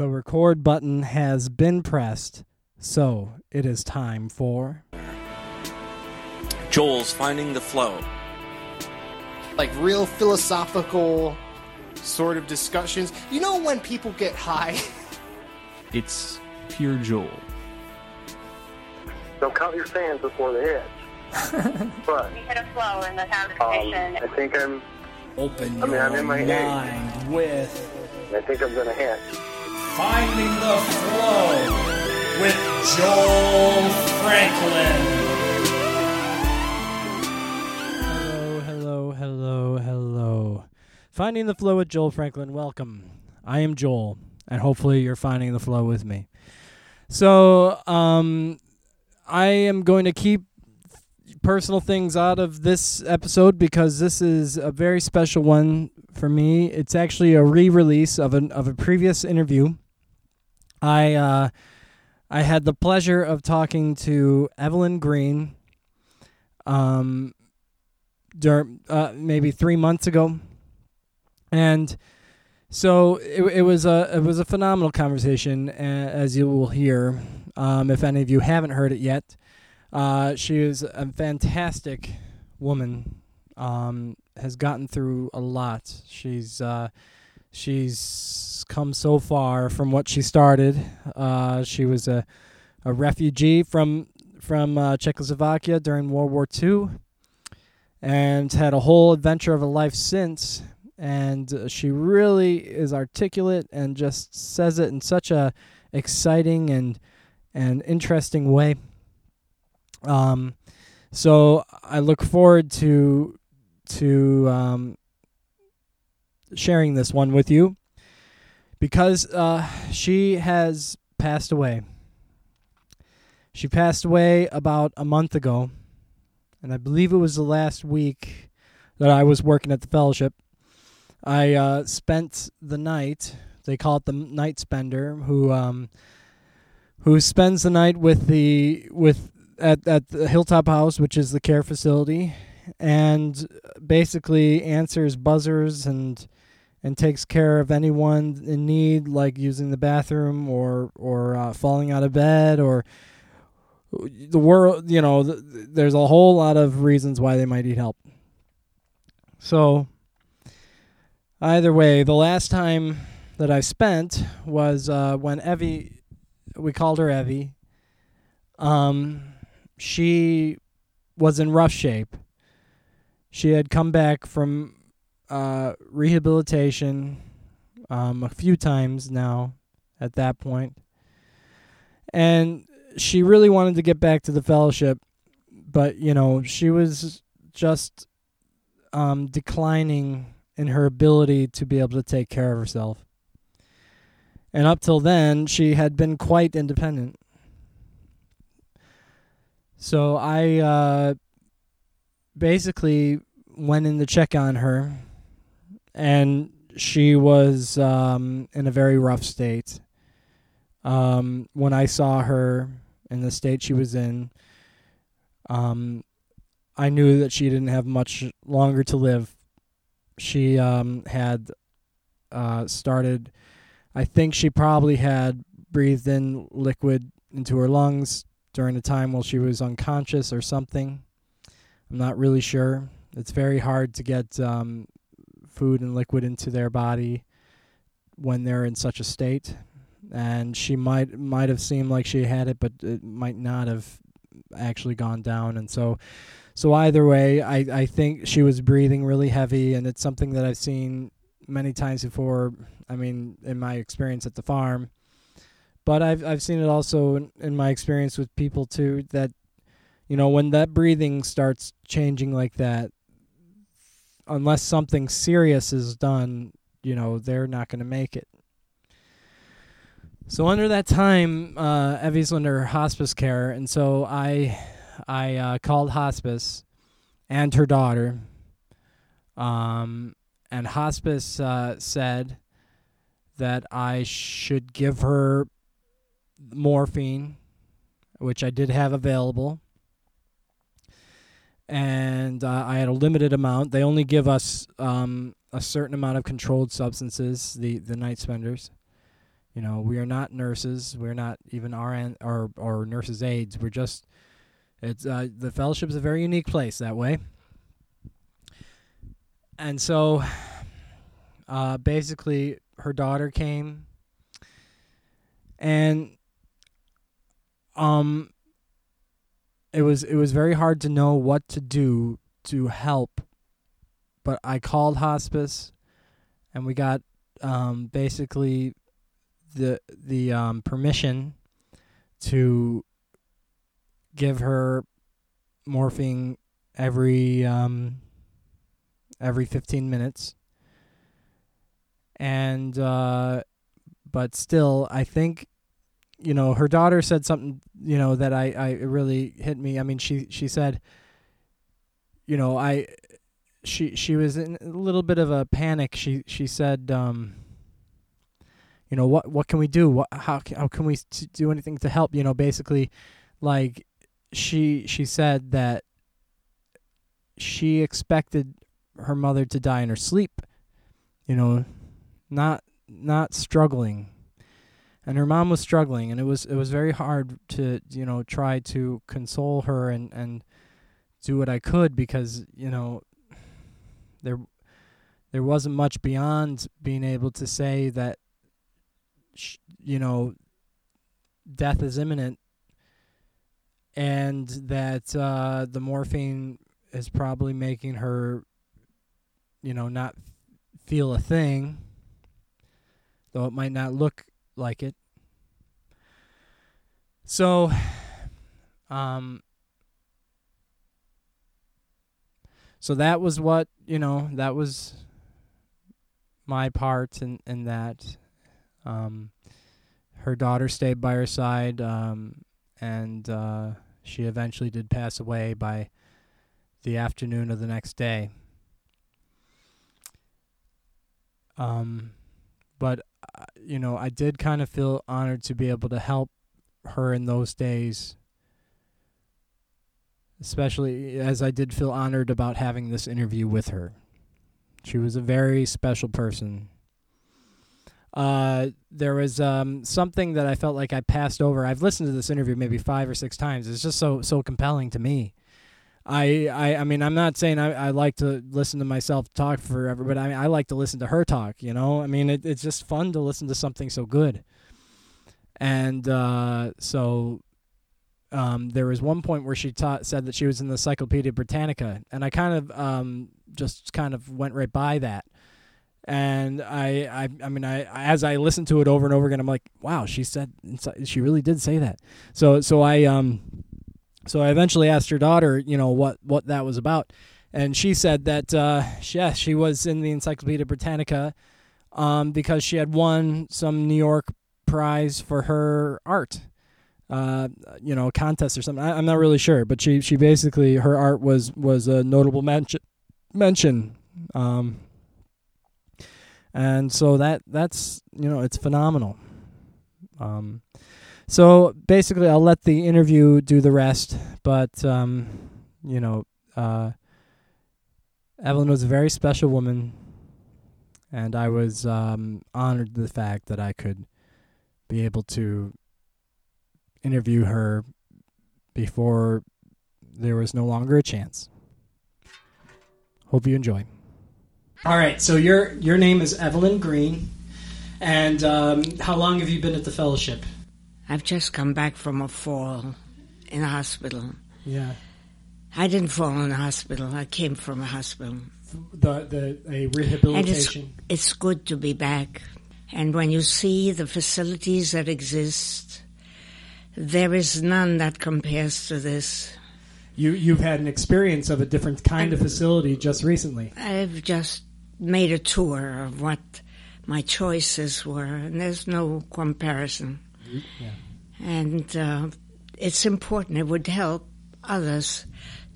The record button has been pressed, so it is time for. Joel's finding the flow. like real philosophical sort of discussions. You know when people get high? It's pure Joel. Don't count your fans before they hit. but We hit a flow in the um, conversation. I think I'm. Open I mean, your I'm in my mind with I think I'm gonna hit. Finding the Flow with Joel Franklin. Hello, hello, hello, hello. Finding the flow with Joel Franklin. Welcome. I am Joel, and hopefully you're finding the flow with me. So, um, I am going to keep personal things out of this episode because this is a very special one for me. It's actually a re-release of an of a previous interview. I uh, I had the pleasure of talking to Evelyn Green. Um, uh, maybe three months ago, and so it, it was a it was a phenomenal conversation, as you will hear. Um, if any of you haven't heard it yet, uh, she is a fantastic woman. Um, has gotten through a lot. She's uh, she's come so far from what she started. Uh, she was a a refugee from from uh, Czechoslovakia during World War II and had a whole adventure of a life since. And uh, she really is articulate and just says it in such a exciting and and interesting way. Um, so I look forward to to um, sharing this one with you because uh, she has passed away. She passed away about a month ago and I believe it was the last week that I was working at the fellowship. I uh, spent the night. They call it the night spender, who um, who spends the night with the with at at the Hilltop House, which is the care facility, and basically answers buzzers and and takes care of anyone in need, like using the bathroom or or uh, falling out of bed or the world you know th- th- there's a whole lot of reasons why they might need help. So either way the last time that i spent was uh, when evie we called her evie. Um, she was in rough shape. She had come back from uh, rehabilitation um, a few times now at that point and she really wanted to get back to the fellowship, but you know she was just um, declining in her ability to be able to take care of herself. And up till then, she had been quite independent. So I uh, basically went in to check on her, and she was um, in a very rough state. Um, when I saw her in the state she was in, um, I knew that she didn't have much longer to live. She um, had uh, started, I think she probably had breathed in liquid into her lungs during the time while she was unconscious or something. I'm not really sure. It's very hard to get um, food and liquid into their body when they're in such a state and she might might have seemed like she had it, but it might not have actually gone down. And so, so either way, I I think she was breathing really heavy, and it's something that I've seen many times before. I mean, in my experience at the farm, but I've I've seen it also in, in my experience with people too. That you know, when that breathing starts changing like that, unless something serious is done, you know, they're not going to make it. So under that time, uh, Evie's under hospice care, and so I, I uh, called hospice, and her daughter. Um, and hospice uh, said that I should give her morphine, which I did have available. And uh, I had a limited amount. They only give us um, a certain amount of controlled substances, the, the night spenders You know, we are not nurses. We're not even RN or or nurses aides. We're just it's uh, the fellowship is a very unique place that way. And so, uh, basically, her daughter came, and um, it was it was very hard to know what to do to help. But I called hospice, and we got um, basically the the um, permission to give her morphine every um, every 15 minutes and uh, but still i think you know her daughter said something you know that i i really hit me. I mean she she said you know i she she was in a little bit of a panic. She she said um you know what what can we do? What how how can we t- do anything to help? You know basically like she she said that she expected her mother to die in her sleep you know not not struggling and her mom was struggling and it was it was very hard to you know try to console her and and do what I could because you know there there wasn't much beyond being able to say that sh- you know death is imminent and that uh, the morphine is probably making her you know not feel a thing though it might not look like it so um so that was what you know that was my part in in that. Um her daughter stayed by her side um and uh she eventually did pass away by the afternoon of the next day. Um but uh, you know I did kind of feel honored to be able to help her in those days especially as I did feel honored about having this interview with her. She was a very special person. Uh, there was um, something that I felt like I passed over. I've listened to this interview maybe five or six times. It's just so so compelling to me. I I, I mean I'm not saying I, I like to listen to myself talk forever, but I mean I like to listen to her talk. You know, I mean it, it's just fun to listen to something so good. And uh, so um, there was one point where she taught, said that she was in the Encyclopedia Britannica, and I kind of um, just kind of went right by that. And I, I, I mean, I as I listened to it over and over again, I'm like, wow, she said, she really did say that. So, so I, um, so I eventually asked her daughter, you know, what what that was about, and she said that, uh, yes, she was in the Encyclopedia Britannica, um, because she had won some New York prize for her art uh, you know, contest or something. I, am not really sure, but she she basically her art was was a notable mention mention. Um, and so that that's you know it's phenomenal. Um, so basically, I'll let the interview do the rest, but um, you know, uh, Evelyn was a very special woman, and I was um, honored the fact that I could be able to interview her before there was no longer a chance. Hope you enjoy. All right, so your your name is Evelyn Green, and um, how long have you been at the fellowship? I've just come back from a fall in a hospital. Yeah, I didn't fall in a hospital. I came from a hospital. The the a And it's, rehabilitation. it's good to be back. And when you see the facilities that exist, there is none that compares to this. You you've had an experience of a different kind of facility just recently. I've just made a tour of what my choices were, and there's no comparison. Yeah. And uh, it's important. It would help others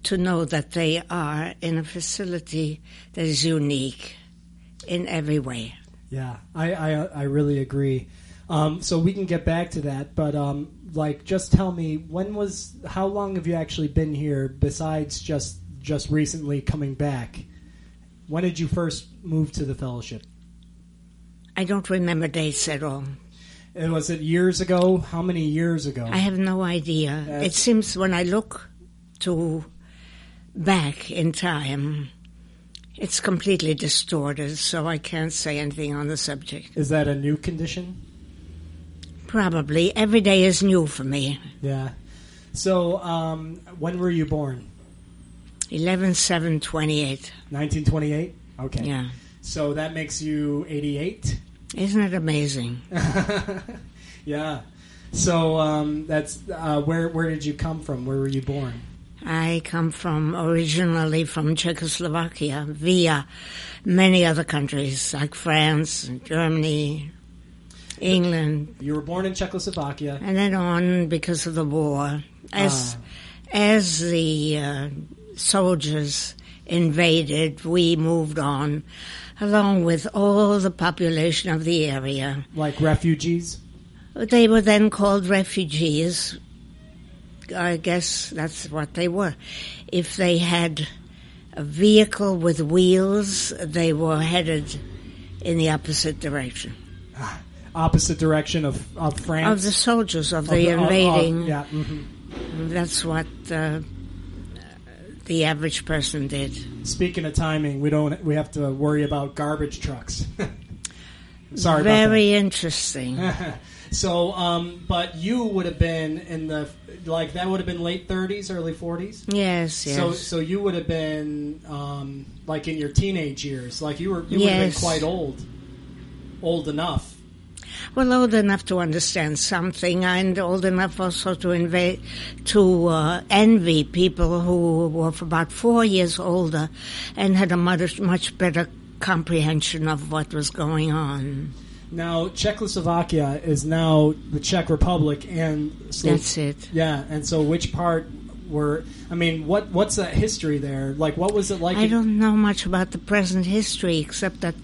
to know that they are in a facility that is unique in every way. Yeah, I I, I really agree. Um, so we can get back to that, but um, like, just tell me when was how long have you actually been here besides just just recently coming back? When did you first move to the fellowship? I don't remember dates at all. And was it years ago? How many years ago? I have no idea. That's- It seems when I look to back in time, it's completely distorted, so I can't say anything on the subject. Is that a new condition? Probably every day is new for me. Yeah. So, um, when were you born? Eleven seven twenty eight. 1928. Okay. Yeah, So that makes you 88. isn't it amazing? yeah. So um, that's uh, where. Where did you come from? Where were you born? I come from originally from Czechoslovakia via many other countries like France, Germany, England, You were born in Czechoslovakia. and then on because of the war. As as the uh, soldiers invaded, we moved on, along with all the population of the area. Like refugees. They were then called refugees. I guess that's what they were. If they had a vehicle with wheels, they were headed in the opposite direction Opposite direction of, of France. of the soldiers of Of the of- of- invading. yeah. mhm. That's what uh, the average person did. Speaking of timing, we don't. We have to worry about garbage trucks. Sorry Very interesting. so, um, but you would have been in the like that would have been late 30s, early 40s. yes, yes. So, so you would have been um, like in your teenage years, like you were. You would have been quite old, old enough. Well, old enough to understand something, and old enough also to invade, to uh, envy people who were about four years older and had a much much better comprehension of what was going on. Now, Czechoslovakia is now the Czech Republic, and so, That's it. Yeah, and so which part were? I mean, what what's that history there? Like, what was it like? I don't know much about the present history except that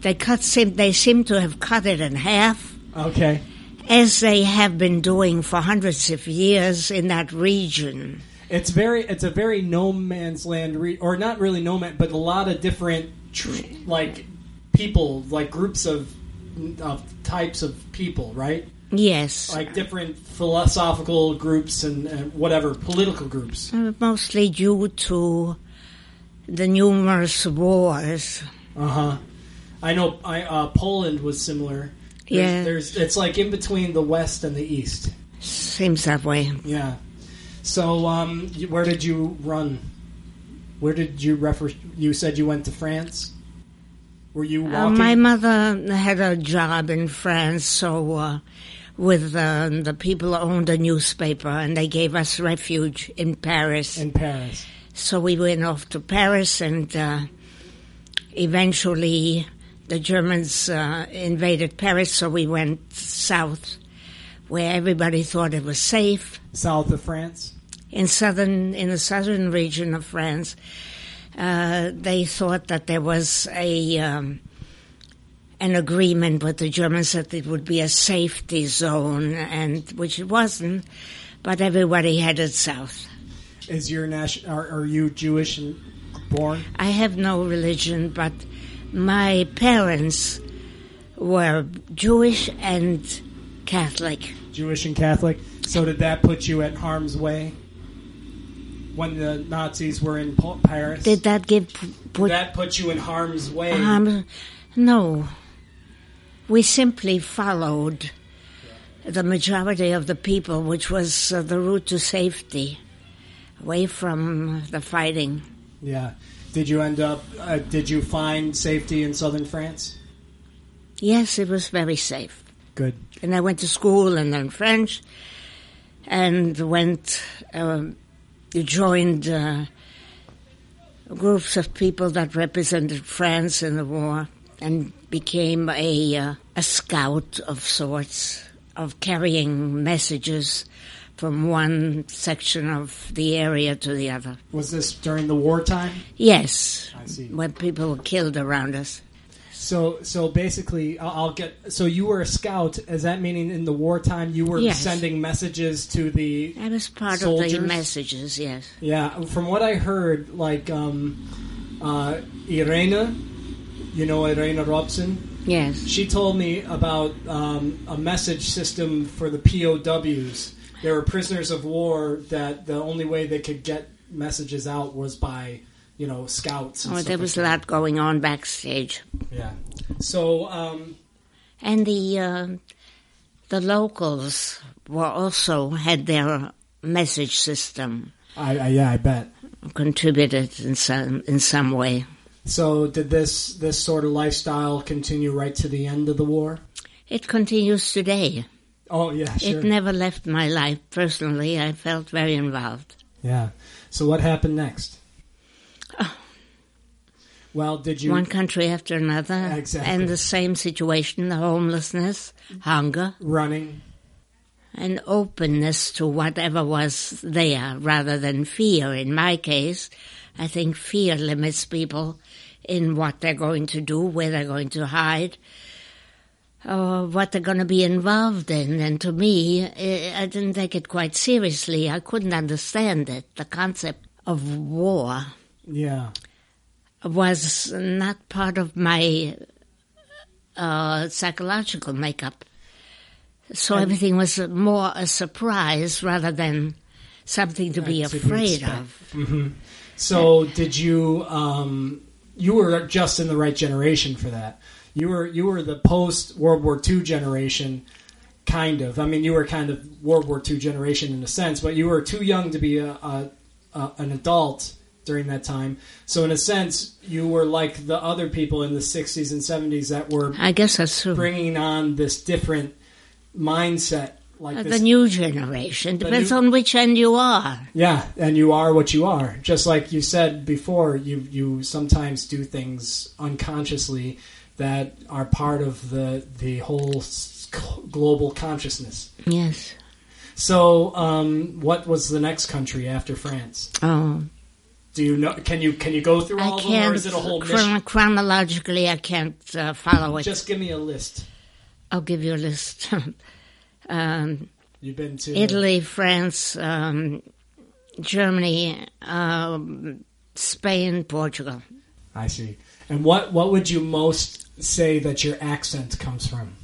they cut seem they seem to have cut it in half. Okay, As they have been doing for hundreds of years in that region. it's very it's a very no man's land, re- or not really no man, but a lot of different tr- like people, like groups of of types of people, right? Yes. Like different philosophical groups and, and whatever political groups. Uh, mostly due to the numerous wars. Uh huh. I know. I uh, Poland was similar. There's, Yeah. There's. It's like in between the west and the east. Seems that way. Yeah. So, um, where did you run? Where did you refer? You said you went to France. Were you Uh, my mother had a job in France, so uh, with uh, the people who owned a newspaper, and they gave us refuge in Paris. in Paris. So we went off to Paris, and uh, eventually the Germans uh, invaded Paris, so we went south, where everybody thought it was safe. South of France. In southern, in the southern region of France, uh, they thought that there was a um, an agreement with the Germans that it would be a safety zone, and which it wasn't. But everybody headed south. Is your nation? Are, are you Jewish and born? I have no religion, but my parents were Jewish and Catholic. Jewish and Catholic. So did that put you at harm's way when the Nazis were in Paris? Did that give put that put you in harm's way? um, no? We simply followed the majority of the people, which was uh, the route to safety, away from the fighting. yeah. Did you end up? Uh, did you find safety in southern France? Yes, it was very safe. Good. and I went to school and learned French, and went um, joined uh, groups of people that represented France in the war, and became a uh, a scout of sorts, of carrying messages from one section of the area to the other. Was this during the wartime? Yes, I see. when people were killed around us. So, so basically, I'll, I'll get. So you were a scout. Is that meaning in the wartime you were Yes. sending messages to the? Was part of the messages. Yes. Yeah, from what I heard, like um, uh, Irena, you know Irena Robson. Yes. She told me about um, a message system for the POWs. There were prisoners of war that the only way they could get messages out was by, you know, scouts. And Oh, there like was a that. lot going on backstage. Yeah. So, um, And the uh, the locals were also had their message system I, I yeah, I bet. contributed in some in some way. So, did this this sort of lifestyle continue right to the end of the war? It continues today. Oh yeah, sure. It never left my life personally. I felt very involved. yeah. So, what happened next? Well, did you One country after another, Exactly. and the same situation: the homelessness, hunger, running? and openness to whatever was there, rather than fear. In my case, I think fear limits people in what they're going to do, where they're going to hide, or what they're going to be involved in. And to me, eh, I didn't take it quite seriously. I couldn't understand it. The concept of war Yeah. Was not part of my uh, psychological makeup. So And- everything was more a surprise rather than something to be afraid of. So did you? Um, you were just in the right generation for that. You were you were the post World War II generation, kind of. I mean, you were kind of World War II generation in a sense, but you were too young to be a, a, a an adult during that time. So in a sense, you were like the other people in the '60s and '70s that were I guess that's true. bringing on this different mindset, like Uh, the new generation depends new- on which end you are. Yeah, and you are what you are. Just like you said before, you you sometimes do things unconsciously that are part of the the whole global consciousness. Yes. So, um, what was the next country after France? Oh, Do you know? Can you can you go through all I of them, or is it a whole chron- chronologically, I can't uh, follow it. Just give me a list. I'll give you a list. um, You've been to Italy, France, um, Germany, um, Spain, Portugal. I see. And what what would you most say that your accent comes from?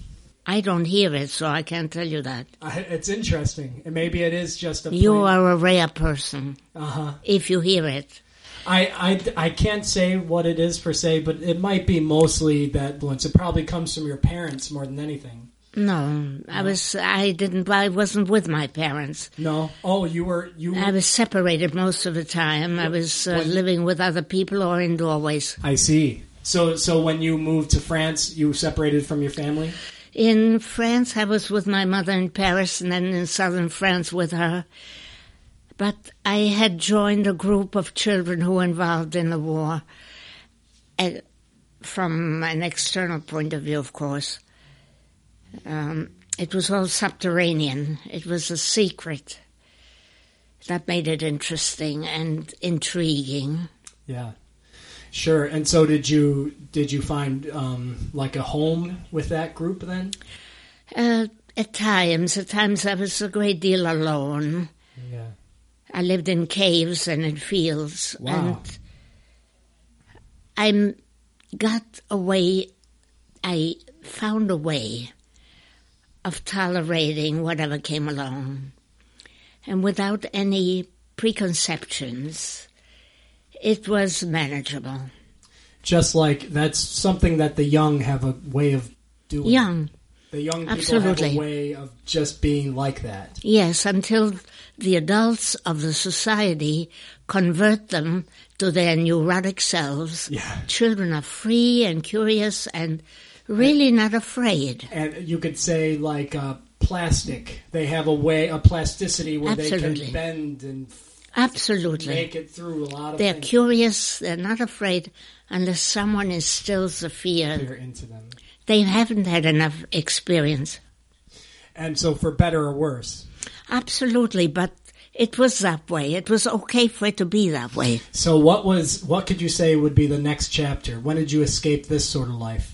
I don't hear it, so I can't tell you that. I, it's interesting, and maybe it is just a. You are a rare person Uh huh. if you hear it. I, I, I can't say what it is per se, but it might be mostly that influence. It probably comes from your parents more than anything. No, I was. I didn't. I wasn't with my parents. No. Oh, you were you. I was separated most of the time. I was uh, living with other people or in doorways. I see. So so when you moved to France, you separated from your family. In France, I was with my mother in Paris, and then in southern France with her. But I had joined a group of children who were involved in the war, uh, from an external point of view, of course. Um, it was all subterranean. It was a secret. That made it interesting and intriguing. Yeah. Sure. And so did you did you find um, like a home with that group then? Uh, at times, at times I was a great deal alone. Yeah. I lived in caves and in fields, Wow. and I got a way. I found a way of tolerating whatever came along, and without any preconceptions, it was manageable. Just like that's something that the young have a way of doing. Young, The young people have Absolutely. a way of just being like that. yes, until the adults of the society convert them to their neurotic selves. Yeah. children are free and curious and really not afraid. and you could say like uh, plastic. They have a way, a plasticity where they can bend and Absolutely. make it through a lot of They're things curious, they're not afraid unless someone instills the fear. are into them. They haven't had enough experience. And so, for better or worse. Absolutely, but it was that way. It was okay for it to be that way. So, what was what could you say would be the next chapter? When did you escape this sort of life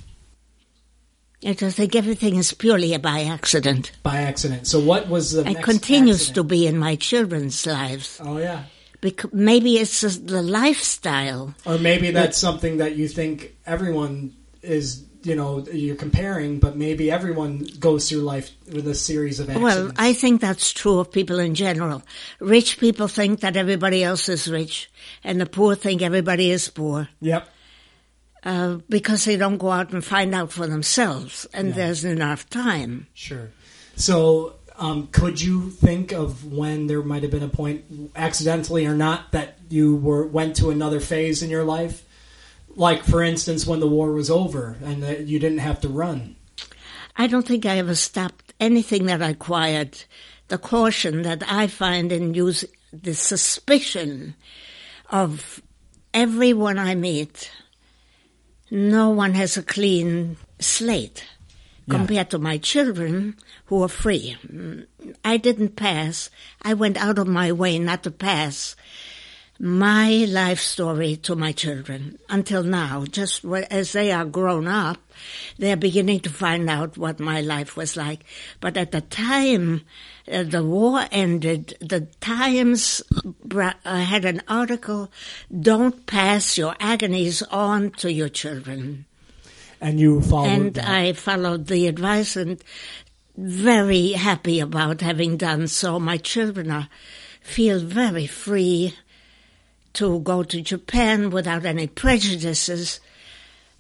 I just think everything is purely by accident. by accident? So, what was the It continues to be in my children's lives. Oh yeah, Because maybe it's just the lifestyle. or maybe that's something that you think everyone is you know you're comparing, but maybe everyone goes through life with a series of accidents. Well, I think that's true of people in general. Rich people think that everybody else is rich, and the poor think everybody is poor yep. Uh, because they don't go out and find out for themselves, and Yeah. there's enough time. Sure. So, um, could you think of when there might have been a point, accidentally or not, that you were went to another phase in your life? Like, for instance, when the war was over and that you didn't have to run. I don't think I ever stopped anything that I acquired. The caution that I find in use the suspicion of everyone I meet, no one has a clean slate compared to my children who are free. I didn't pass. I went out of my way not to pass my life story to my children until now. Just as they are grown up, they're beginning to find out what my life was like. But at the time uh, the war ended, the Times bra- uh, had an article, Don't Pass Your Agonies On to Your Children. And you followed And that. I followed the advice and very happy about having done so. My children are, feel very free to go to Japan without any prejudices.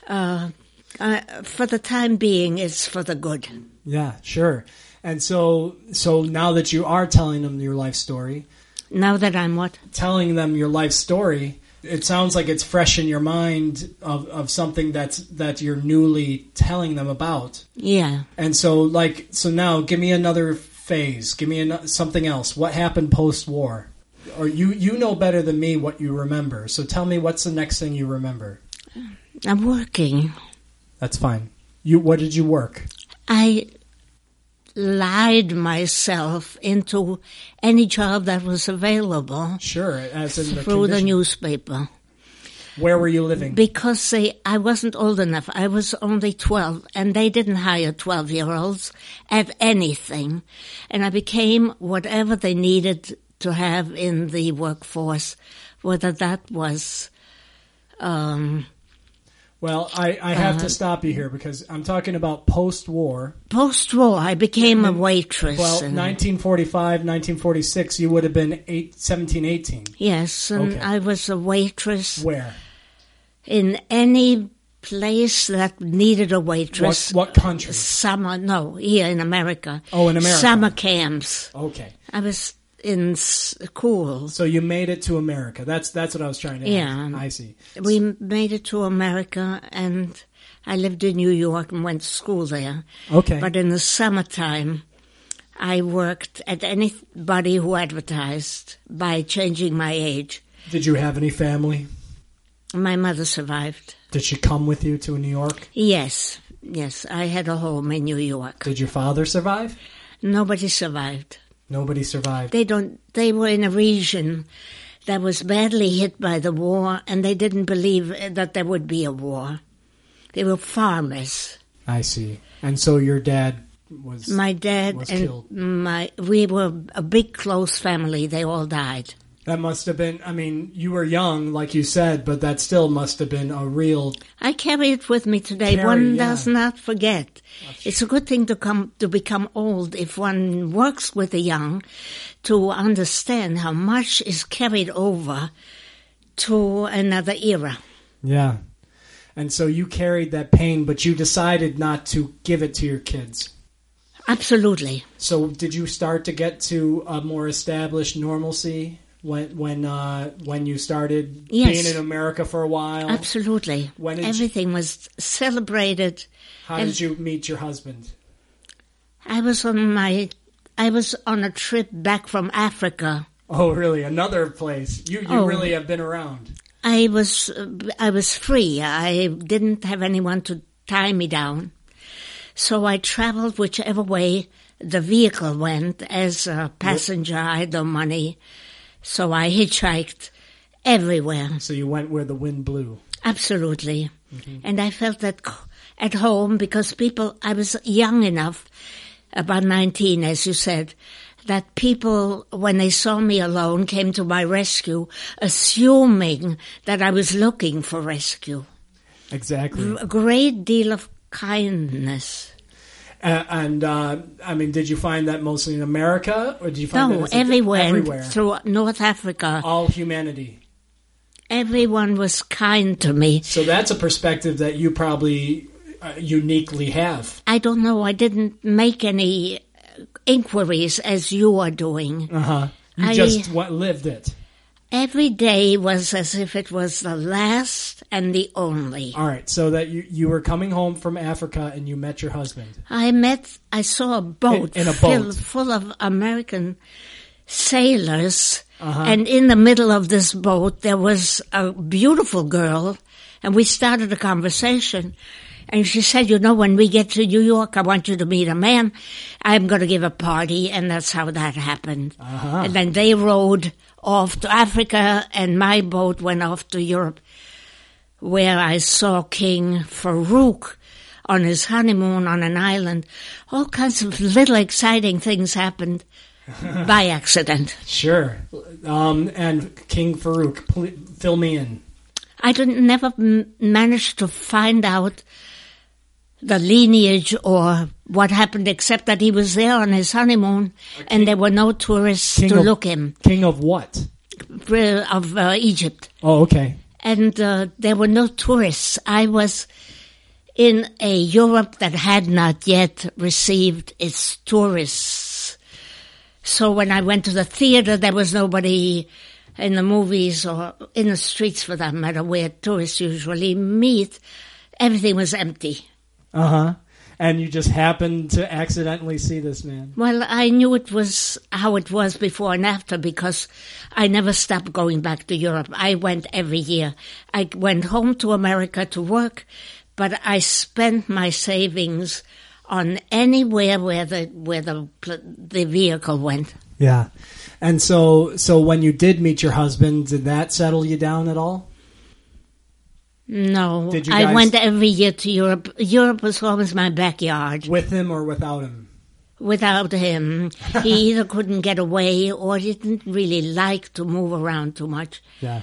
Uh, uh, for the time being, it's for the good. Yeah, sure. And so, so now that you are telling them your life story, Now that I'm what? telling them your life story, it sounds like it's fresh in your mind of, of something that's that you're newly telling them about. Yeah. And so, like, so now, give me another phase. Give me an, something else. What happened post war? Or you you know better than me what you remember. So tell me what's the next thing you remember. I'm working. That's fine. You what did you work? I lied myself into any job that was available Sure, as in the through the newspaper. Where were you living? Because they, I wasn't old enough. I was only 12 and they didn't hire 12 year olds at anything. And I became whatever they needed to have in the workforce, whether that was, um, well, I, I have Uh-huh. to stop you here because I'm talking about post-war. post-war. I became a waitress. Well, and- 1945, 1946, you would have been eight, 17, 18. yes, and Okay. I was a waitress Where? in any place that needed a waitress. What, what country? Summer, no, here in America. Oh, in America. Summer camps. Okay. I was in school. So you made it to America. That's that's what I was trying to Yeah. ask. I see. We made it to America, and I lived in New York and went to school there. Okay. But in the summertime, I worked at anybody who advertised by changing my age. Did you have any family? My mother survived. Did she come with you to New York? Yes, yes, I had a home in New York. Did your father survive? Nobody survived. Nobody survived. They don't. They were in a region that was badly hit by the war, and they didn't believe uh, that there would be a war. They were farmers. I see. And so your dad was My dad Was and killed. my we were a big close family. They all died. That must have been I mean, you were young like you said, but that still must have been a real I carry it with me today. Carry, one yeah. does not forget. It's a good thing to come to become old if one works with the young to understand how much is carried over to another era. Yeah. And so you carried that pain, but you decided not to give it to your kids. Absolutely. So did you start to get to a more established normalcy when when uh, when you started Yes. being in America for a while? Absolutely. When did you- Everything was celebrated. How did you meet your husband? I was on my I was on a trip back from Africa. Oh, really? Another place. You you Oh. really have been around. I was I was free. I didn't have anyone to tie me down. So I traveled whichever way the vehicle went as a passenger. I had no money. So I hitchhiked everywhere. So you went where the wind blew. Absolutely. Mm-hmm. And I felt that at home because people, I was young enough, about 19, as you said, that people, when they saw me alone, came to my rescue, assuming that I was looking for rescue. Exactly. A great deal of kindness. Uh, and uh, I mean, did you find that mostly in America, or did you find No, that everywhere, everywhere, through North Africa, all humanity? everyone was kind to me. So that's a perspective that you probably uh, uniquely have. I don't know. I didn't make any uh, inquiries as you are doing. Uh huh. You I- just what lived it. Every day was as if it was the last and the only. All right. So that you you were coming home from Africa and you met your husband. I met, I saw a boat, In- in a filled- boat. full of American sailors, Uh-huh. and in the middle of this boat there was a beautiful girl, and we started a conversation. And she said, you know, when we get to New York, I want you to meet a man. I'm going to give a party. And that's how that happened. Uh-huh. And then they rowed off to Africa and my boat went off to Europe where I saw King Farouk on his honeymoon on an island. All kinds of little exciting things happened by accident. Sure. Um, and King Farouk, pl- fill me in. I didn't never m- managed to find out the lineage or what happened, except that he was there on his honeymoon, and there were no tourists King to of- look him King of what? of uh, Egypt. Oh, okay. and uh, there were no tourists. I was in a Europe that had not yet received its tourists. So when I went to the theater, there was nobody in the movies or in the streets for that matter where tourists usually meet. Everything was empty. Uh huh. And you just happened to accidentally see this man. Well, I knew it was how it was before and after because I never stopped going back to Europe. I went every year. I went home to America to work, but I spent my savings on anywhere where the where the the vehicle went. Yeah. And so, so when you did meet your husband, did that settle you down at all? No, Did you I guys- went every year to Europe. Europe was always my backyard. With him or without him? Without him, he either couldn't get away or didn't really like to move around too much. Yeah.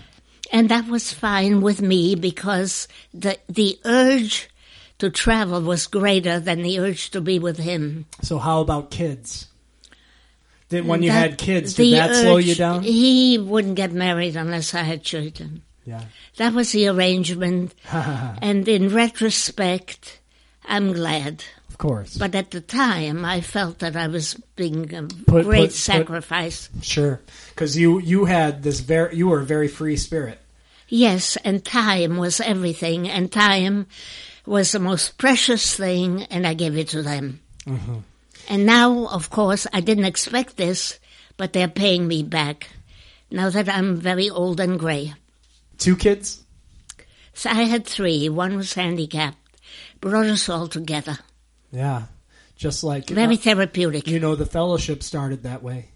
And that was fine with me because the the urge to travel was greater than the urge to be with him. So how about kids? Did when you That- had kids, the did that slow urge- you down? He wouldn't get married unless I had children. Yeah. That was the arrangement. and in retrospect, I'm glad. Of course. But at the time, I felt that I was being a Put- great put- put- sacrifice. Sure. Because you you had this very you were a very free spirit. Yes, and time was everything, and time was the most precious thing, and I gave it to them. Mm-hmm. And now, of course, I didn't expect this, but they're paying me back now that I'm very old and gray. Two kids. So I had three. One was handicapped. Brought us all together. Yeah. Just like Very uh, therapeutic. you know, the fellowship started that way.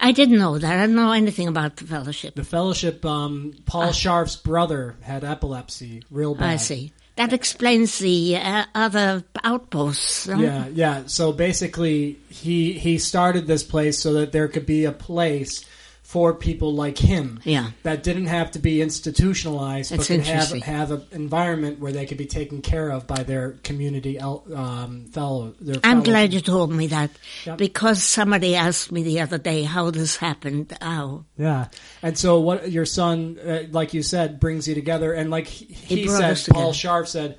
I didn't know that. I didn't know anything about the fellowship. The fellowship. Um, Paul Scharff's brother had epilepsy, real bad. I see. That explains the uh, other outposts. Yeah, yeah. So basically, he he started this place so that there could be a place for people like him. Yeah. That didn't have to be institutionalized, That's but could have have an environment where they could be taken care of by their community um, fellow. Their I'm fellow- glad you told me that Yep. because somebody asked me the other day how this happened. How? Yeah, and so what your son, uh, like you said, brings you together, and like he, he said, Paul together. Scharff said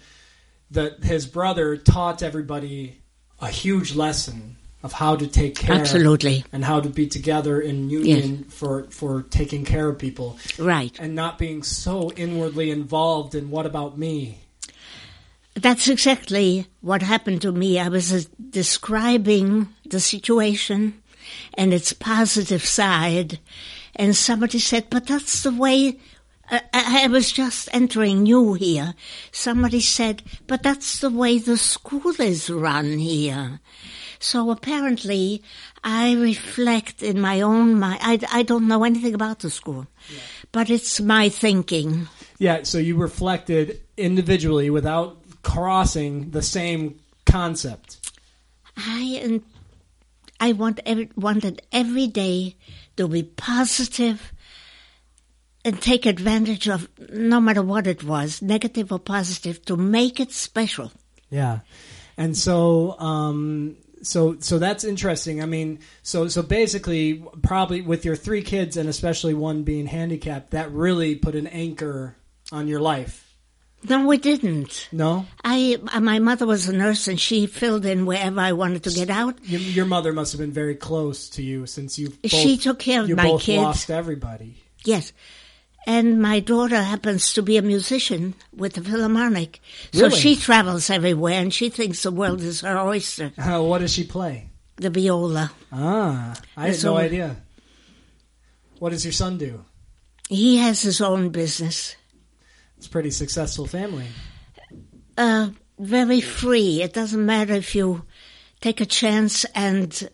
that his brother taught everybody a huge lesson of how to take care Absolutely. and how to be together in union for for taking care of people Right. and not being so inwardly involved in what about me. That's exactly what happened to me. I was uh, describing the situation and its positive side, and somebody said, But that's the way. I I was just entering new here. Somebody said, But that's the way the school is run here. So apparently, I reflect in my own mind. I, I don't know anything about the school, but it's my thinking. Yeah, so you reflected individually without crossing the same concept. I and I want every, wanted every day to be positive and take advantage of no matter what it was, negative or positive, to make it special. Yeah, and so um, so so that's interesting. I mean, so so basically, probably with your three kids and especially one being handicapped, that really put an anchor on your life. No, we didn't. No, I uh, my mother was a nurse and she filled in wherever I wanted to get out. your, your mother must have been very close to you since you. Both, She took care of you my both kids. lost everybody. Yes. And my daughter happens to be a musician with the Philharmonic. So Really? she travels everywhere and she thinks the world is her oyster. Uh, what does she play? The viola. Ah, I had no idea. What does your son do? He has his own business. It's a pretty successful family. Uh, very free. It doesn't matter if you take a chance and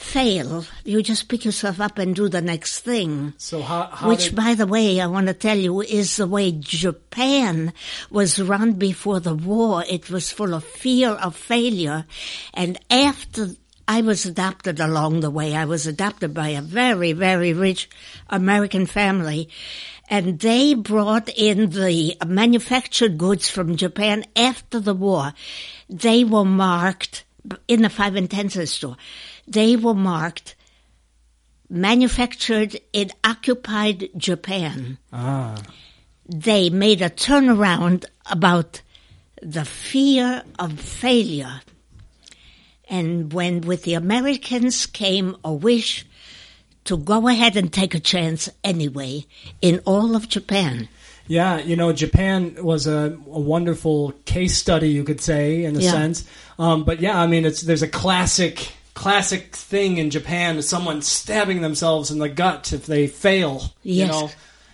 fail. You just pick yourself up and do the next thing. So how, how Which, did, by the way, I want to tell you is the way Japan was run before the war. It was full of fear of failure. And after I was adopted along the way, I was adopted by a very, very rich American family. And they brought in the manufactured goods from Japan after the war. They were marked in the five and ten cent store. They were marked manufactured in occupied Japan. ah, They made a turnaround about the fear of failure. And when with the Americans came a wish to go ahead and take a chance anyway in all of Japan. Yeah, you know, Japan was a, a wonderful case study, you could say, in a Yeah. sense. Um, but yeah, I mean, it's there's a classic classic thing in Japan: is someone stabbing themselves in the gut if they fail. You Yes. know,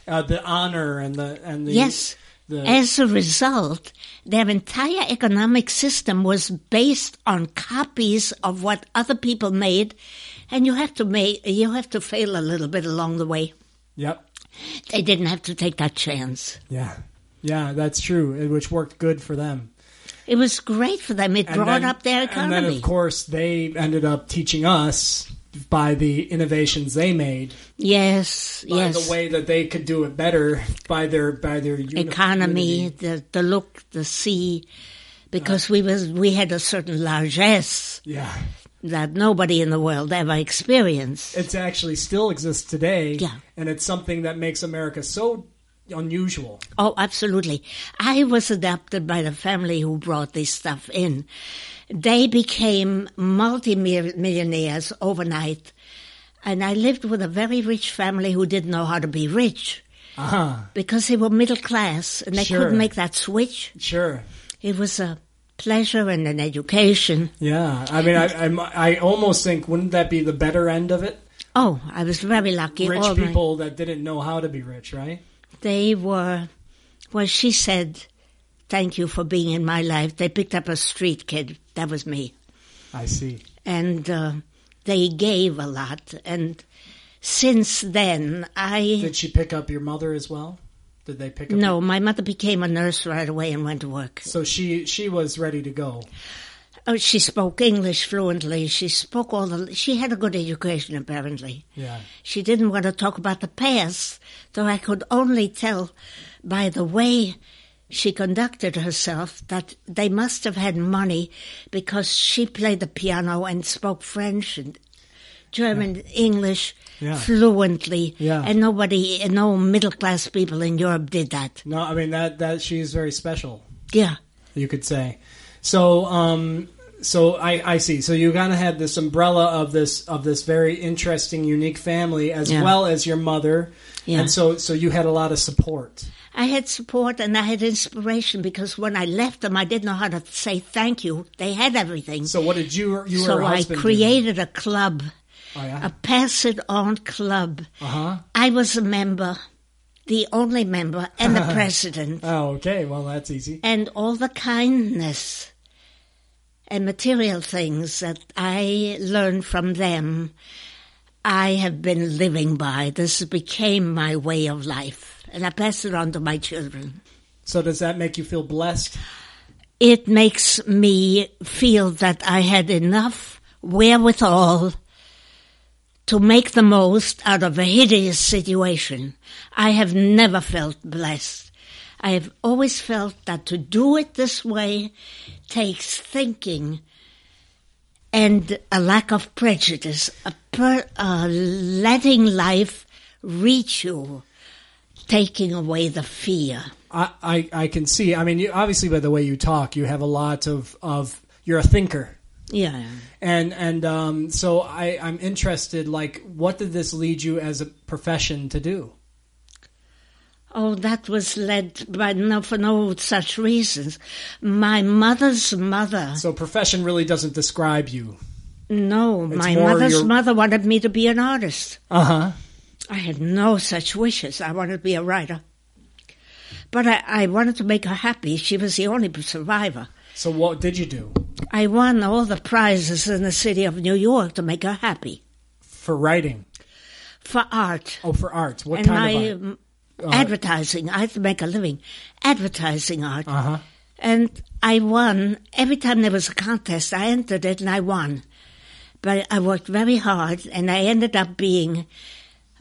uh, the honor and the and the Yes. the As a result, their entire economic system was based on copies of what other people made, and you have to make you have to fail a little bit along the way. yep, They didn't have to take that chance. yeah, yeah, that's true. Which worked good for them. It was great for them. It And brought then- up their economy. And then, of course, they ended up teaching us by the innovations they made, yes, by yes. the way that they could do it better, by their by their economy, unity. the the look, the see, because uh-huh. we was we had a certain largesse Yeah. that nobody in the world ever experienced. It's actually still exists today. Yeah. And it's something that makes America so unusual. Oh, absolutely. I was adopted by the family who brought this stuff in. They became multi-millionaires overnight. And I lived with a very rich family who didn't know how to be rich Uh-huh. because they were middle class and they Sure. couldn't make that switch. Sure. It was a pleasure and an education. Yeah. I mean, I, I'm, I almost think, wouldn't that be the better end of it? Oh, I was very lucky. Rich All my- people that didn't know how to be rich, right? They were, well, she said, thank you for being in my life. They picked up a street kid. That was me. I see. and uh, they gave a lot. And since then, I Did she pick up your mother as well? Did they pick up? no, my mother became a nurse right away and went to work. So she she was ready to go. Oh, she spoke English fluently. She spoke all the. She had a good education, apparently. Yeah. She didn't want to talk about the past, though I could only tell by the way she conducted herself that they must have had money because she played the piano and spoke French and German, English Yeah. fluently. Yeah. And nobody, no middle class people in Europe did that. No, I mean that that she's very special. Yeah. you could say. So, um, so I, I see. So you kind of had this umbrella of this of this very interesting, unique family, as Yeah. well as your mother, Yeah. and so so you had a lot of support. I had support and I had inspiration because when I left them, I didn't know how to say thank you. They had everything. So what did you you so I created a club, Do? Oh a yeah. pass it on club. Uh huh. I was a member, the only member, and the president, Oh, okay. Well, that's easy. and all the kindness and material things that I learned from them, I have been living by. This became my way of life, and I pass it on to my children. So does that make you feel blessed? It makes me feel that I had enough wherewithal to make the most out of a hideous situation. I have never felt blessed. I have always felt that to do it this way takes thinking and a lack of prejudice, a per, uh, letting life reach you, taking away the fear. I, I, I can see. I mean, you, obviously, by the way you talk, you have a lot of, of you're a thinker. Yeah. And and um, so I, I'm interested. Like, what did this lead you as a profession to do? Oh, that was led by no for no such reasons. My mother's mother. So, profession really doesn't describe you. No, It's my mother's your- mother wanted me to be an artist. Uh huh. I had no such wishes. I wanted to be a writer. But I, I wanted to make her happy. She was the only survivor. So, what did you do I won all the prizes in the city of New York to make her happy for writing? for art. Oh, for art. What and kind my of art? Um, advertising. I had to make a living advertising art. Uh huh. And I won. Every time there was a contest, I entered it and I won. But I worked very hard and I ended up being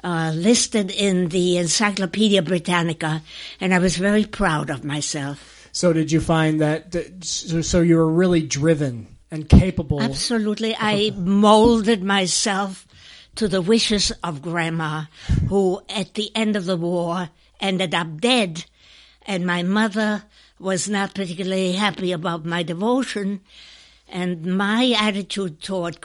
uh, listed in the Encyclopedia Britannica and I was very proud of myself. So, did you find that? so you were really driven and capable. Absolutely. I molded myself to the wishes of Grandma, who at the end of the war ended up dead. And my mother was not particularly happy about my devotion. And my attitude toward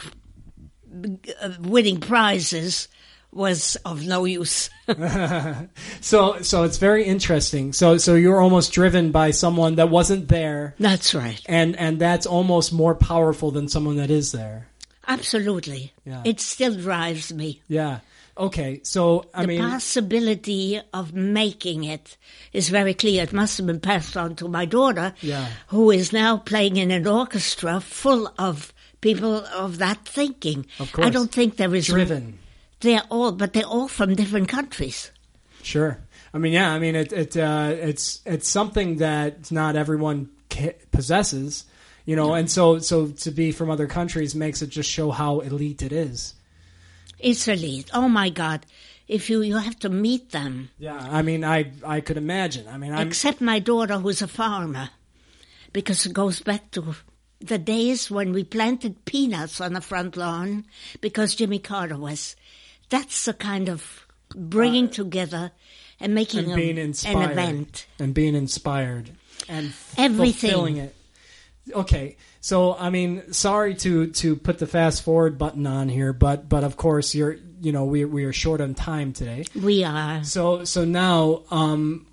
uh, winning prizes was of no use. So, so it's very interesting. So, so you're almost driven by someone that wasn't there, That's right. and and that's almost more powerful than someone that is there. Absolutely. Yeah. It still drives me. Yeah. Okay. So, I the mean, possibility of making it is very clear. It must have been passed on to my daughter, Yeah. who is now playing in an orchestra full of people of that thinking. Of course. I don't think there is driven. They're all, but they're all from different countries. Sure. I mean, yeah. I mean, it it uh, it's it's something that not everyone possesses, you know. And so so to be from other countries makes it just show how elite it is. It's elite. Oh my God! If you you have to meet them. Yeah. I mean, I I could imagine. I mean, I'm except my daughter who's a farmer because it goes back to the days when we planted peanuts on the front lawn because Jimmy Carter was that's the kind of bringing uh, together and making and a- being an inspired event and being inspired and f- Everything. fulfilling it. Okay, so I mean, sorry to to put the fast forward button on here, but but of course you're you know we we are short on time today. we are So so now, um,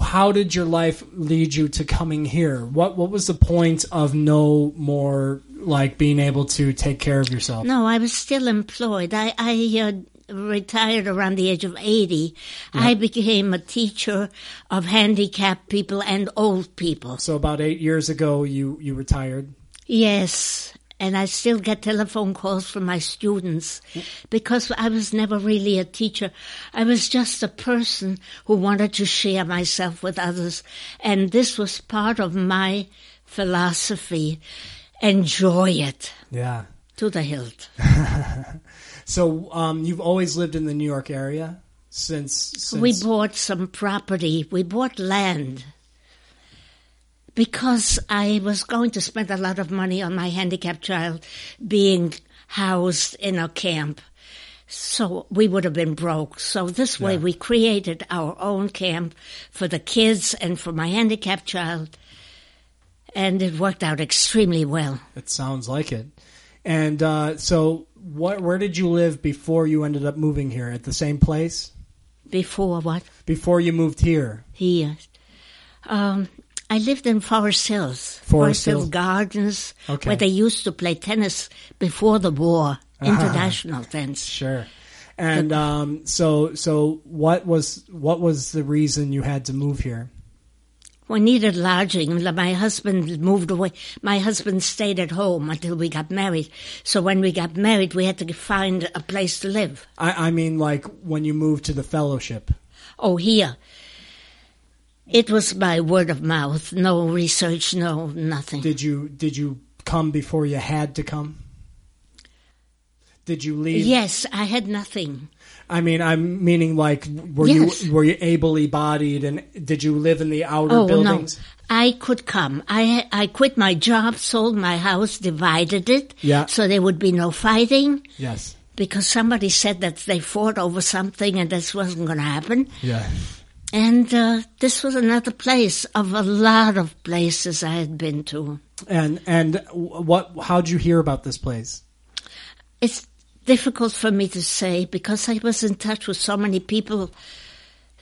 how did your life lead you to coming here? What what was the point of no more like being able to take care of yourself? no i was still employed i i uh, retired around the age of 80 i became a teacher of handicapped people and old people So about eight years ago, you you retired. Yes, and I still get telephone calls from my students because I was never really a teacher. I was just a person who wanted to share myself with others, and this was part of my philosophy. Enjoy it Yeah. to the hilt. So um, you've always lived in the New York area since. since We bought some property. We bought land because I was going to spend a lot of money on my handicapped child being housed in a camp. So we would have been broke. So this way Yeah. we created our own camp for the kids and for my handicapped child. And it worked out extremely well. It sounds like it. And uh, so, what? Where did you live before you ended up moving here? At the same place Before what? before you moved here? Here. Um, I lived in Forest Hills. Forest Hill Hills. Gardens, Okay. where they used to play tennis before the war, international tennis. Sure. And um, so, so what was what was the reason you had to move here? We needed lodging. My husband moved away. My husband stayed at home until we got married. So when we got married, we had to find a place to live. I, I mean, like when you moved to the fellowship. Oh, here. It was by word of mouth. No research, no nothing. Did you did you come before you had to come? Did you leave? Yes, I had nothing. I mean, I'm meaning like, were Yes. you were you ably bodied, and did you live in the outer Oh buildings? no, I could come. I I quit my job, sold my house, divided it, Yeah. so there would be no fighting. Yes. Because somebody said that they fought over something and this wasn't going to happen. Yeah. And uh, this was another place of a lot of places I had been to. And and what? How'd you hear about this place? It's difficult for me to say because I was in touch with so many people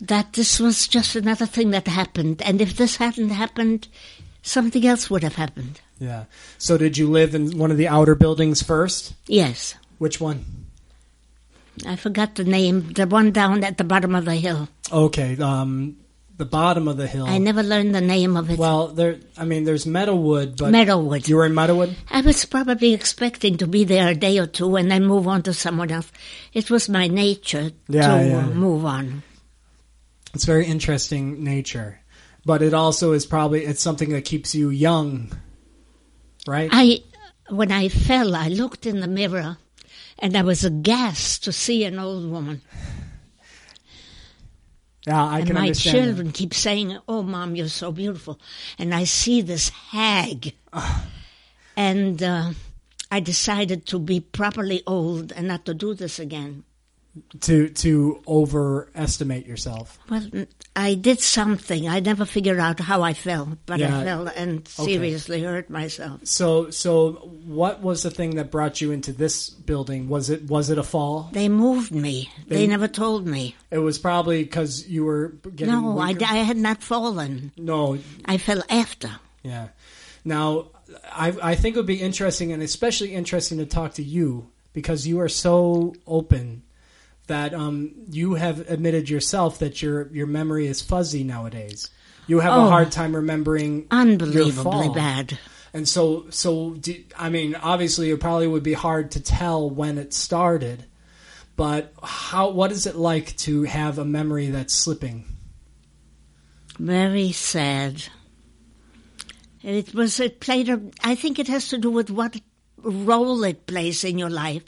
that this was just another thing that happened. And if this hadn't happened, something else would have happened. Yeah. So did you live in one of the outer buildings first? Yes. Which one? I forgot the name. The one down at the bottom of the hill. Okay. Um, the bottom of the hill. I never learned the name of it. Well, there. I mean, there's Meadowwood, but Meadowwood. You were in Meadowwood. I was probably expecting to be there a day or two and then move on to someone else. It was my nature Yeah, to yeah. move on. It's very interesting nature, but it also is probably it's something that keeps you young, right? I, when I fell, I looked in the mirror, and I was aghast to see an old woman. Yeah, I and can my understand. that. children keep saying, "Oh, mom, you're so beautiful," and I see this hag, and uh, I decided to be properly old and not to do this again. To to overestimate yourself. Well, I did something. I never figured out how I fell, but Yeah. I fell and seriously hurt myself. So so what was the thing that brought you into this building? Was it was it a fall? They moved me. They, They- never told me. It was probably because you were getting No, I. I had not fallen. no I fell after. yeah. Now I I think it would be interesting and especially interesting to talk to you because you are so open that um you have admitted yourself that your your memory is fuzzy nowadays. You have a Oh. hard time remembering Unbelievably bad. And so, so do, I mean, obviously, it probably would be hard to tell when it started. But how? What is it like to have a memory that's slipping? Very sad. It was, it played a, I think it has to do with what role it plays in your life.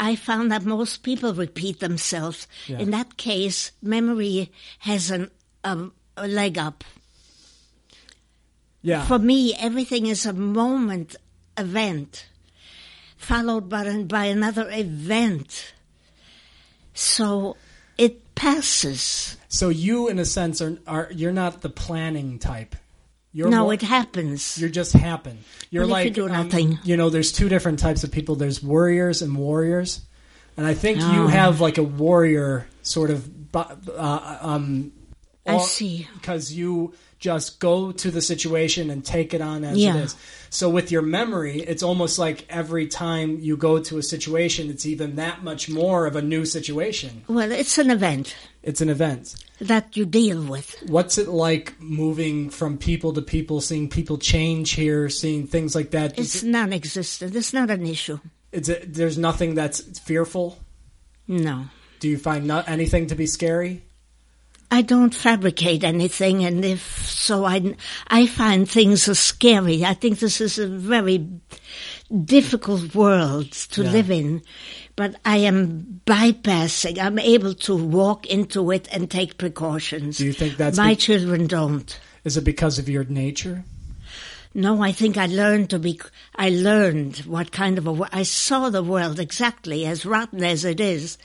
I found that most people repeat themselves. Yeah. In that case, memory has an, um, a leg up. Yeah, For me, everything is a moment event followed by, by another event. So it passes. so you, in a sense, are are you're not the planning type. You're no, more- it happens. You're just happen. You're like you do um, nothing? you know, there's two different types of people. There's warriors and warriors, and I think you Oh. have like a warrior sort of. Uh, um, I see. because you just go to the situation and take it on as Yeah. it is. So with your memory, it's almost like every time you go to a situation, it's even that much more of a new situation. Well, it's an event It's an event. that you deal with. What's it like moving from people to people, seeing people change here, seeing things like that? It's it- non-existent. It's not an issue. is it- there's nothing that's fearful. No. Do you find not anything to be scary? I don't fabricate anything, and if so, I, I find things are scary. I think this is a very difficult world to Yeah. live in, but I am bypassing. I'm able to walk into it and take precautions. Do you think that's my be- children don't? Is it because of your nature? No, I think I learned to be. I learned what kind of a. I saw the world exactly as rotten as it is,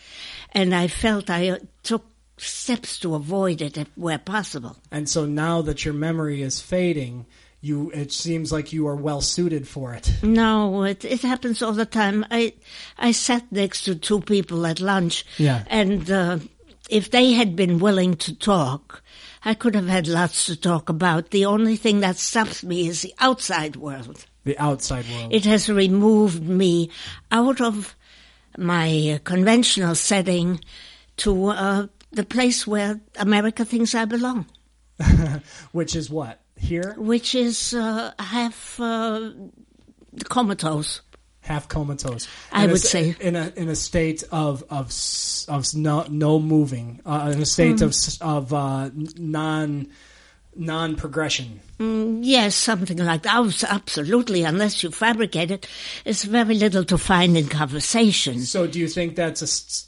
and I felt I took steps to avoid it if, where possible. And so now that your memory is fading, you it seems like you are well suited for it. No, it it happens all the time. I I sat next to two people at lunch, Yeah. and uh, if they had been willing to talk, I could have had lots to talk about. The only thing that stops me is the outside world. The outside world. It has removed me out of my uh, conventional setting to uh, the place where America thinks I belong, which is what? Here? which is uh, half uh, comatose. Half comatose. I In would s- say. in a in a state of of of no, no moving, uh, in a state Hmm. of of uh, non non-progression. Yes, something like that. Oh, absolutely. Unless you fabricate it, it's very little to find in conversation. So, do you think that's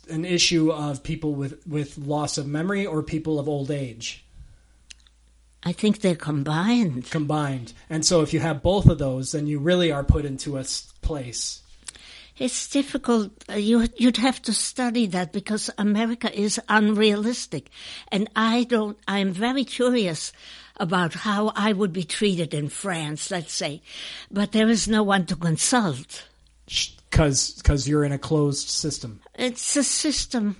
a an issue of people with with loss of memory or people of old age I think they're combined. combined? And so, if you have both of those, then you really are put into a place. It's difficult. Uh, you you'd have to study that because America is unrealistic, and I don't. I'm very curious about how I would be treated in France, let's say, but there is no one to consult. Because because you're in a closed system. It's a system.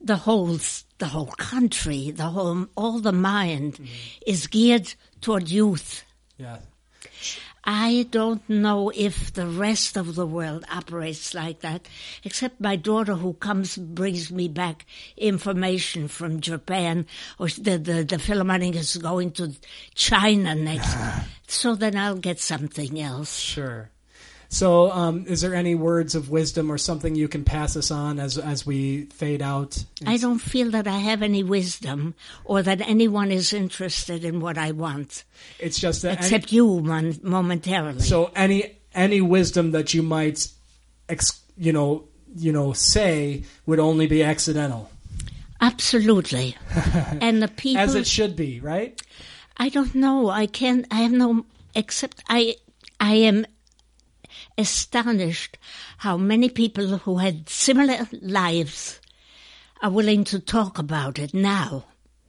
The whole the whole country, the whole all the mind mm. is geared toward youth. Yeah. I don't know if the rest of the world operates like that, except my daughter who comes brings me back information from Japan, or the the, the Philharmonic is going to China next, so then I'll get something else. Sure. So, um, is there any words of wisdom or something you can pass us on as as we fade out? I don't feel that I have any wisdom, or that anyone is interested in what I want, It's just that any- except you, mon- momentarily. so any any wisdom that you might, ex, you know, you know, say would only be accidental, Absolutely, and the people as it should be, right? I don't know. I can't. I have no. Except I. I am astonished how many people who had similar lives are willing to talk about it now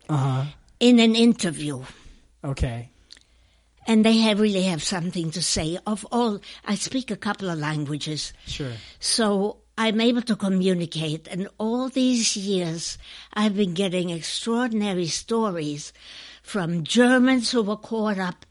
Uh huh. in an interview, Okay. and they have really have something to say. Of all, I speak a couple of languages, Sure. so I'm able to communicate. And all these years, I've been getting extraordinary stories from Germans who were caught up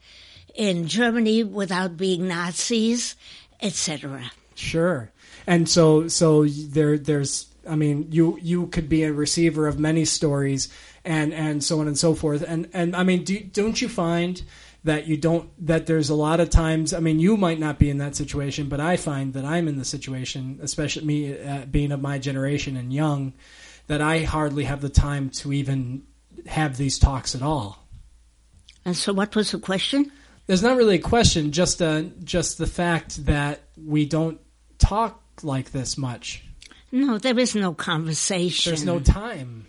in Germany without being Nazis, etc. Sure. And so so there there's I mean you you could be a receiver of many stories and and so on and so forth and and I mean do, don't you find that you don't that there's a lot of times I mean you might not be in that situation but I find that I'm in the situation especially me uh, being of my generation and young that I hardly have the time to even have these talks at all. And so, what was the question? There's not really a question, just uh, just the fact that we don't talk like this much. No, there is no conversation. There's no time,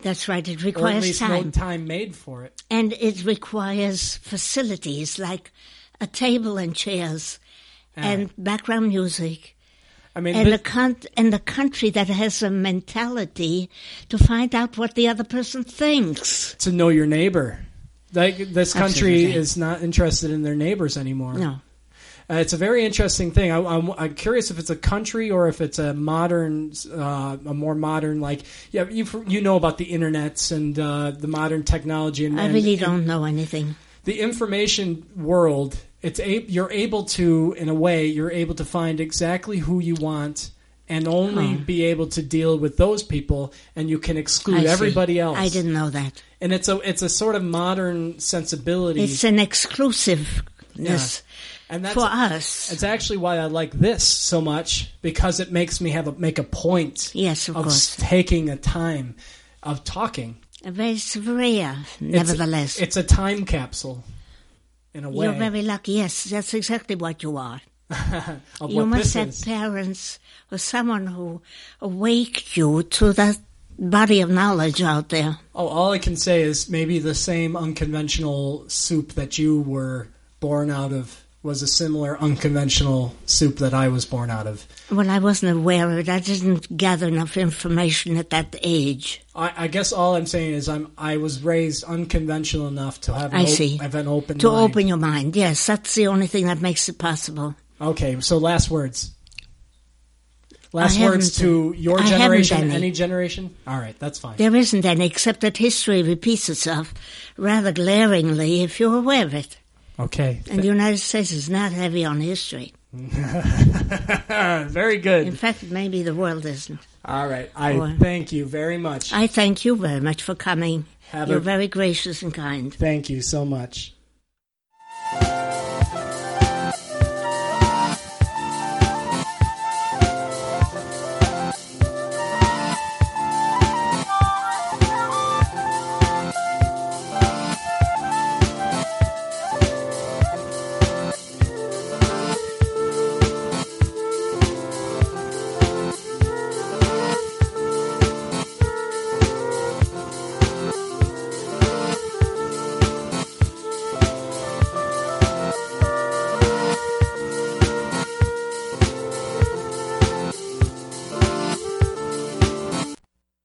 That's right. It requires or at least time, no time made for it. and it requires facilities like a table and chairs, and background music. I mean, and thi- a con- and a country that has a mentality to find out what the other person thinks. to know your neighbor. Like this country Absolutely. is not interested in their neighbors anymore. No, Uh, it's a very interesting thing. I, I'm, I'm curious if it's a country or if it's a modern, uh, a more modern, like yeah, you you know about the internets and uh, the modern technology. And, I really and don't know anything. the information world. It's a, you're able to, in a way, you're able to find exactly who you want and only Oh. be able to deal with those people, and you can exclude everybody else. I didn't know that. And it's a it's a sort of modern sensibility. It's an exclusiveness and that's for us. It's actually why I like this so much because it makes me have a make a point Yes, of of course. taking a time of talking. Very rare, It's- nevertheless. it's, a time capsule in a way You're very lucky. Yes, that's exactly what you are. you what must have is. parents or someone who awaked you to that body of knowledge out there. Oh, all I can say is maybe the same unconventional soup that you were born out of was a similar unconventional soup that I was born out of. Well, I wasn't aware of it. I didn't gather enough information at that age. I, I guess all I'm saying is I'm I was raised unconventional enough to have an, I op- see. have an open To mind. open your mind. Yes, that's the only thing that makes it possible. Okay, so last words. Last I words to your generation, any. any generation. All right, that's fine. There isn't any, except that history repeats itself rather glaringly if you're aware of it. Okay, And the United States is not heavy on history. very good. In fact, maybe the world isn't. All right, I Or- thank you very much. I thank you very much for coming. Have You're a- very gracious and kind. Thank you so much.